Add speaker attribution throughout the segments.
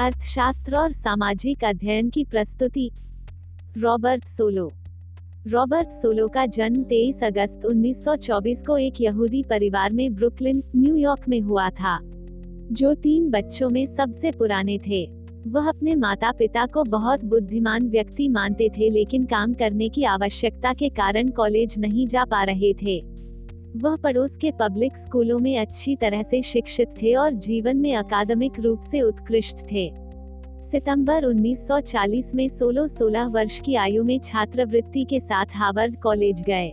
Speaker 1: अर्थशास्त्र और सामाजिक अध्ययन की प्रस्तुति। Robert solo. रॉबर्ट सोलो का जन्म 23 अगस्त 1924 को एक यहूदी परिवार में ब्रुकलिन न्यूयॉर्क में हुआ था, जो तीन बच्चों में सबसे पुराने थे। वह अपने माता पिता को बहुत बुद्धिमान व्यक्ति मानते थे, लेकिन काम करने की आवश्यकता के कारण कॉलेज नहीं जा पा रहे थे। वह पड़ोस के पब्लिक स्कूलों में अच्छी तरह से शिक्षित थे और जीवन में अकादमिक रूप से उत्कृष्ट थे। सितंबर 1940 में सोलो 16 वर्ष की आयु में छात्रवृत्ति के साथ हार्वर्ड कॉलेज गए।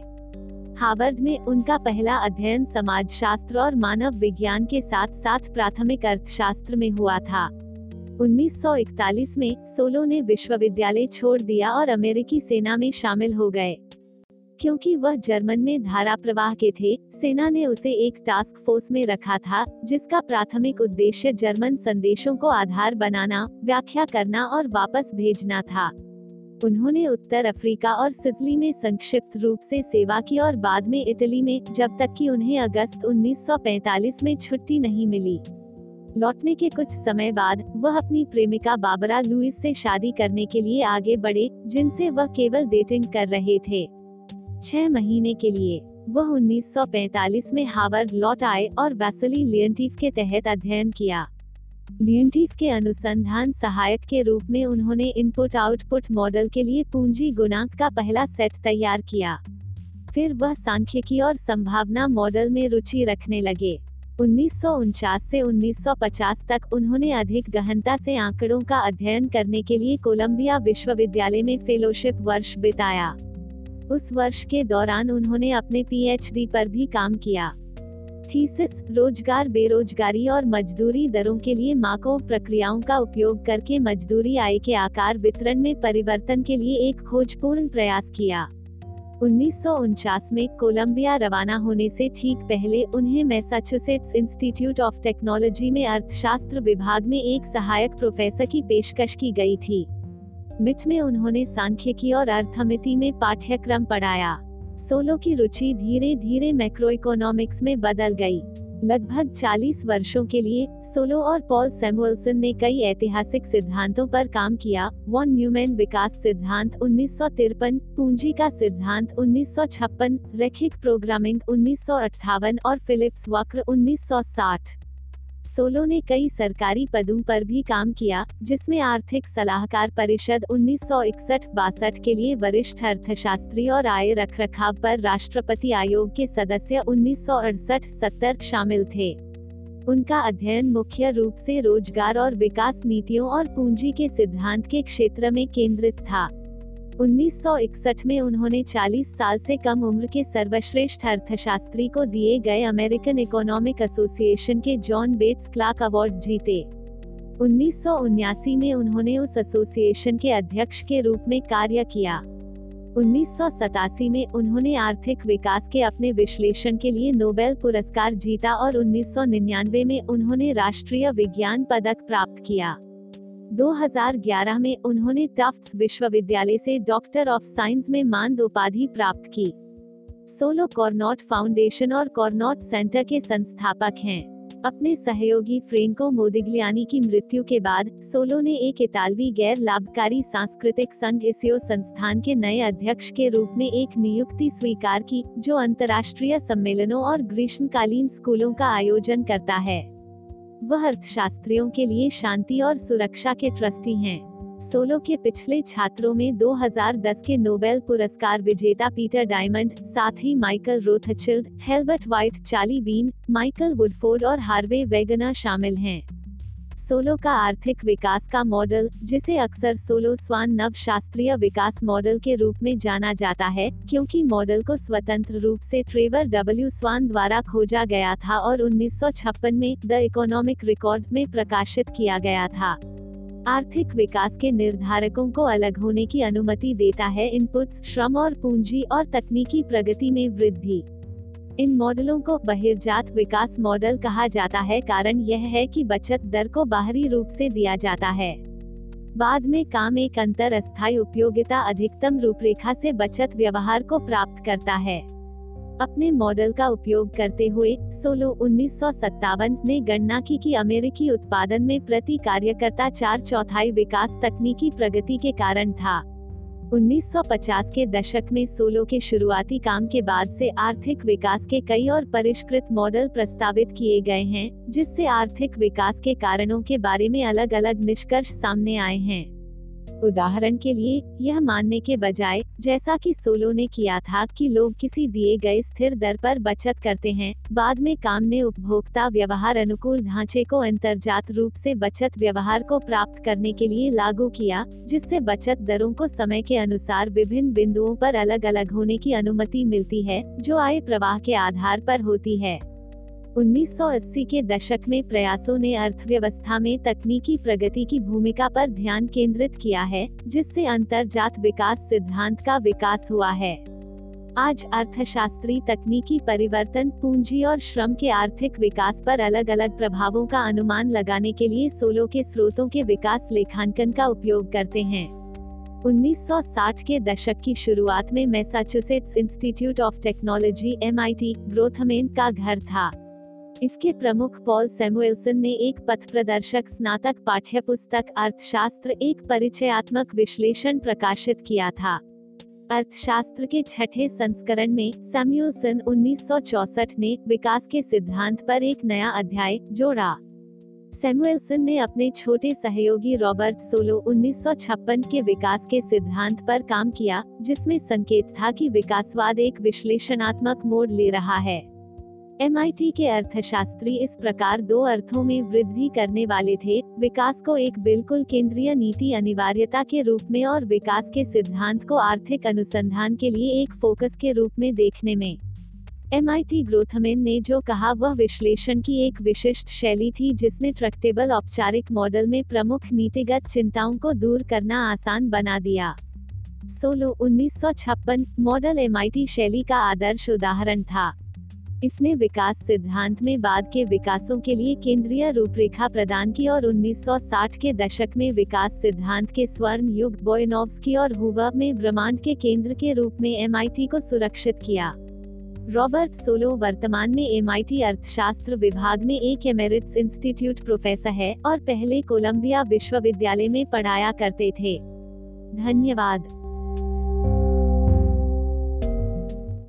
Speaker 1: हार्वर्ड में उनका पहला अध्ययन समाज शास्त्र और मानव विज्ञान के साथ साथ प्राथमिक अर्थशास्त्र में हुआ था। 1941 में सोलो ने विश्वविद्यालय छोड़ दिया और अमेरिकी सेना में शामिल हो गए। क्योंकि वह जर्मन में धारा प्रवाह के थे, सेना ने उसे एक टास्क फोर्स में रखा था, जिसका प्राथमिक उद्देश्य जर्मन संदेशों को आधार बनाना, व्याख्या करना और वापस भेजना था। उन्होंने उत्तर अफ्रीका और सिजली में संक्षिप्त रूप से सेवा की और बाद में इटली में, जब तक कि उन्हें अगस्त 1945 में छुट्टी नहीं मिली। लौटने के कुछ समय बाद, वह अपनी प्रेमिका बाबरा लुइस से शादी करने के लिए आगे बढ़े, जिनसे वह केवल डेटिंग कर रहे थे। छह महीने के लिए, वह 1945 में हार्वर्ड लौट आए और वैसली लियंटीफ के तहत अध्ययन किया। लियंटीफ के अनुसंधान सहायक के रूप में उन्होंने इनपुट आउटपुट मॉडल के लिए पूंजी गुणांक का पहला सेट तैयार किया। फिर वह सांख्यिकी और संभावना मॉडल में रुचि रखने लगे। उन्नीस से 1950 तक उन्होंने अधिक गहनता से आंकड़ों का अध्ययन करने के लिए कोलंबिया विश्वविद्यालय में फेलोशिप वर्ष बिताया। उस वर्ष के दौरान उन्होंने अपने पीएचडी पर भी काम किया। थीसिस, रोज़गार, बेरोजगारी और मजदूरी दरों के लिए माको प्रक्रियाओं का उपयोग करके मजदूरी आय के आकार वितरण में परिवर्तन के लिए एक खोजपूर्ण प्रयास किया। उन्नीस सौ उनचास में कोलंबिया रवाना होने से ठीक पहले उन्हें मैसाचुसेट्स इंस्टीट्यूट ऑफ़ टेक्नोलॉजी में अर्थशास्त्र विभाग में एक सहायक प्रोफेसर की पेशकश की गई थी। मिट में उन्होंने सांख्यिकी और अर्थमिति में पाठ्यक्रम पढ़ाया। सोलो की रुचि धीरे धीरे मैक्रो इकोनॉमिक्स में बदल गई। लगभग 40 वर्षों के लिए, सोलो और पॉल सैमुअल्सन ने कई ऐतिहासिक सिद्धांतों पर काम किया। वॉन न्यूमैन विकास सिद्धांत उन्नीस सौ तिरपन, पूंजी का सिद्धांत उन्नीस रैखिक प्रोग्रामिंग उन्नीस सौ अठावन और फिलिप्स वक्र 1960 सोलो ने कई सरकारी पदों पर भी काम किया, जिसमें आर्थिक सलाहकार परिषद उन्नीस बासठ के लिए वरिष्ठ अर्थशास्त्री और आय रखरखाव पर राष्ट्रपति आयोग के सदस्य उन्नीस सत्तर शामिल थे। उनका अध्ययन मुख्य रूप से रोज़गार और विकास नीतियों और पूंजी के सिद्धांत के क्षेत्र में केंद्रित था। 1961 में उन्होंने 40 साल से कम उम्र के सर्वश्रेष्ठ अर्थशास्त्री को दिए गए अमेरिकन इकोनॉमिक एसोसिएशन के जॉन बेट्स क्लार्क अवार्ड जीते। उन्नीस में उन्होंने उस एसोसिएशन के अध्यक्ष के रूप में कार्य किया। उन्नीस सौ सतासी में उन्होंने आर्थिक विकास के अपने विश्लेषण के लिए नोबेल पुरस्कार जीता और 1999 में उन्होंने राष्ट्रीय विज्ञान पदक प्राप्त किया। 2011 में उन्होंने टफ्ट्स विश्वविद्यालय से डॉक्टर ऑफ़ साइंस में मानद उपाधि प्राप्त की। सोलो कॉर्नॉट फाउंडेशन और कॉर्नॉट सेंटर के संस्थापक हैं। अपने सहयोगी फ्रेंको मोदिग्लियानी की मृत्यु के बाद सोलो ने एक इतालवी गैर लाभकारी सांस्कृतिक संघ इसियो संस्थान के नए अध्यक्ष के रूप में एक नियुक्ति स्वीकार की, जो अंतर्राष्ट्रीय सम्मेलनों और ग्रीष्मकालीन स्कूलों का आयोजन करता है। वह अर्थशास्त्रियों के लिए शांति और सुरक्षा के ट्रस्टी हैं। सोलो के पिछले छात्रों में 2010 के नोबेल पुरस्कार विजेता पीटर डायमंड, साथ ही Michael Rothschild, Halbert White Charlie Bean, Michael Woodford और हार्वे वेगना शामिल हैं। सोलो का आर्थिक विकास का मॉडल, जिसे अक्सर सोलो स्वान नव शास्त्रीय विकास मॉडल के रूप में जाना जाता है, क्योंकि मॉडल को स्वतंत्र रूप से ट्रेवर डब्ल्यू स्वान द्वारा खोजा गया था और उन्नीस सौ छप्पन में द इकोनॉमिक रिकॉर्ड में प्रकाशित किया गया था। आर्थिक विकास के निर्धारकों को अलग होने की अनुमति देता है इनपुट्स, श्रम और पूंजी और तकनीकी प्रगति में वृद्धि। इन मॉडलों को बहिर्जात विकास मॉडल कहा जाता है, कारण यह है कि बचत दर को बाहरी रूप से दिया जाता है। बाद में काम एक अंतर अस्थायी उपयोगिता अधिकतम रूपरेखा से बचत व्यवहार को प्राप्त करता है। अपने मॉडल का उपयोग करते हुए, सोलो उन्नीस ने गणना की कि अमेरिकी उत्पादन में प्रति कार्यकर्ता चार चौथाई विकास तकनीकी प्रगति के कारण था। 1950 के दशक में सोलो के शुरुआती काम के बाद से आर्थिक विकास के कई और परिष्कृत मॉडल प्रस्तावित किए गए हैं, जिससे आर्थिक विकास के कारणों के बारे में अलग अलग निष्कर्ष सामने आए हैं। उदाहरण के लिए, यह मानने के बजाय, जैसा कि सोलो ने किया था कि लोग किसी दिए गए स्थिर दर पर बचत करते हैं, बाद में काम ने उपभोक्ता व्यवहार अनुकूल ढांचे को अंतर्जात रूप से बचत व्यवहार को प्राप्त करने के लिए लागू किया, जिससे बचत दरों को समय के अनुसार विभिन्न बिंदुओं पर अलग अलग होने की अनुमति मिलती है, जो आय प्रवाह के आधार पर होती है। 1980 के दशक में प्रयासों ने अर्थव्यवस्था में तकनीकी प्रगति की भूमिका पर ध्यान केंद्रित किया है, जिससे अंतरजात विकास सिद्धांत का विकास हुआ है। आज अर्थशास्त्री तकनीकी परिवर्तन, पूंजी और श्रम के आर्थिक विकास पर अलग अलग प्रभावों का अनुमान लगाने के लिए सोलो के स्रोतों के विकास लेखांकन का उपयोग करते हैं। 1960 के दशक की शुरुआत में Massachusetts institute of technology, M Grossman का घर था। इसके प्रमुख पॉल सैमुएल्सन ने एक पथ प्रदर्शक स्नातक पाठ्यपुस्तक, अर्थशास्त्र, एक परिचयात्मक विश्लेषण प्रकाशित किया था। अर्थशास्त्र के छठे संस्करण में सैमुएल्सन 1964 ने विकास के सिद्धांत पर एक नया अध्याय जोड़ा। सैमुएल्सन ने अपने छोटे सहयोगी रॉबर्ट सोलो 1956 के विकास के सिद्धांत पर काम किया, जिसमें संकेत था कि विकासवाद एक विश्लेषणात्मक मोड़ ले रहा है। एमआईटी के अर्थशास्त्री इस प्रकार दो अर्थों में वृद्धि करने वाले थे, विकास को एक बिल्कुल केंद्रीय नीति अनिवार्यता के रूप में और विकास के सिद्धांत को आर्थिक अनुसंधान के लिए एक फोकस के रूप में देखने में। एम आई टी ग्रोथमेन ने जो कहा वह विश्लेषण की एक विशिष्ट शैली थी जिसने ट्रक्टेबल औपचारिक मॉडल में प्रमुख नीतिगत चिंताओं को दूर करना आसान बना दिया। सोलो 1956 मॉडल एमआईटी शैली का आदर्श उदाहरण था। इसने विकास सिद्धांत में बाद के विकासों के लिए केंद्रीय रूपरेखा प्रदान की और 1960 के दशक में विकास सिद्धांत के स्वर्ण युग बोयनोव्स्की और हुवा में ब्रह्मांड के केंद्र के रूप में एमआईटी को सुरक्षित किया। रॉबर्ट सोलो वर्तमान में एमआईटी अर्थशास्त्र विभाग में एक एमेरिट्स इंस्टीट्यूट प्रोफेसर है और पहले कोलंबिया विश्वविद्यालय में पढ़ाया करते थे। धन्यवाद।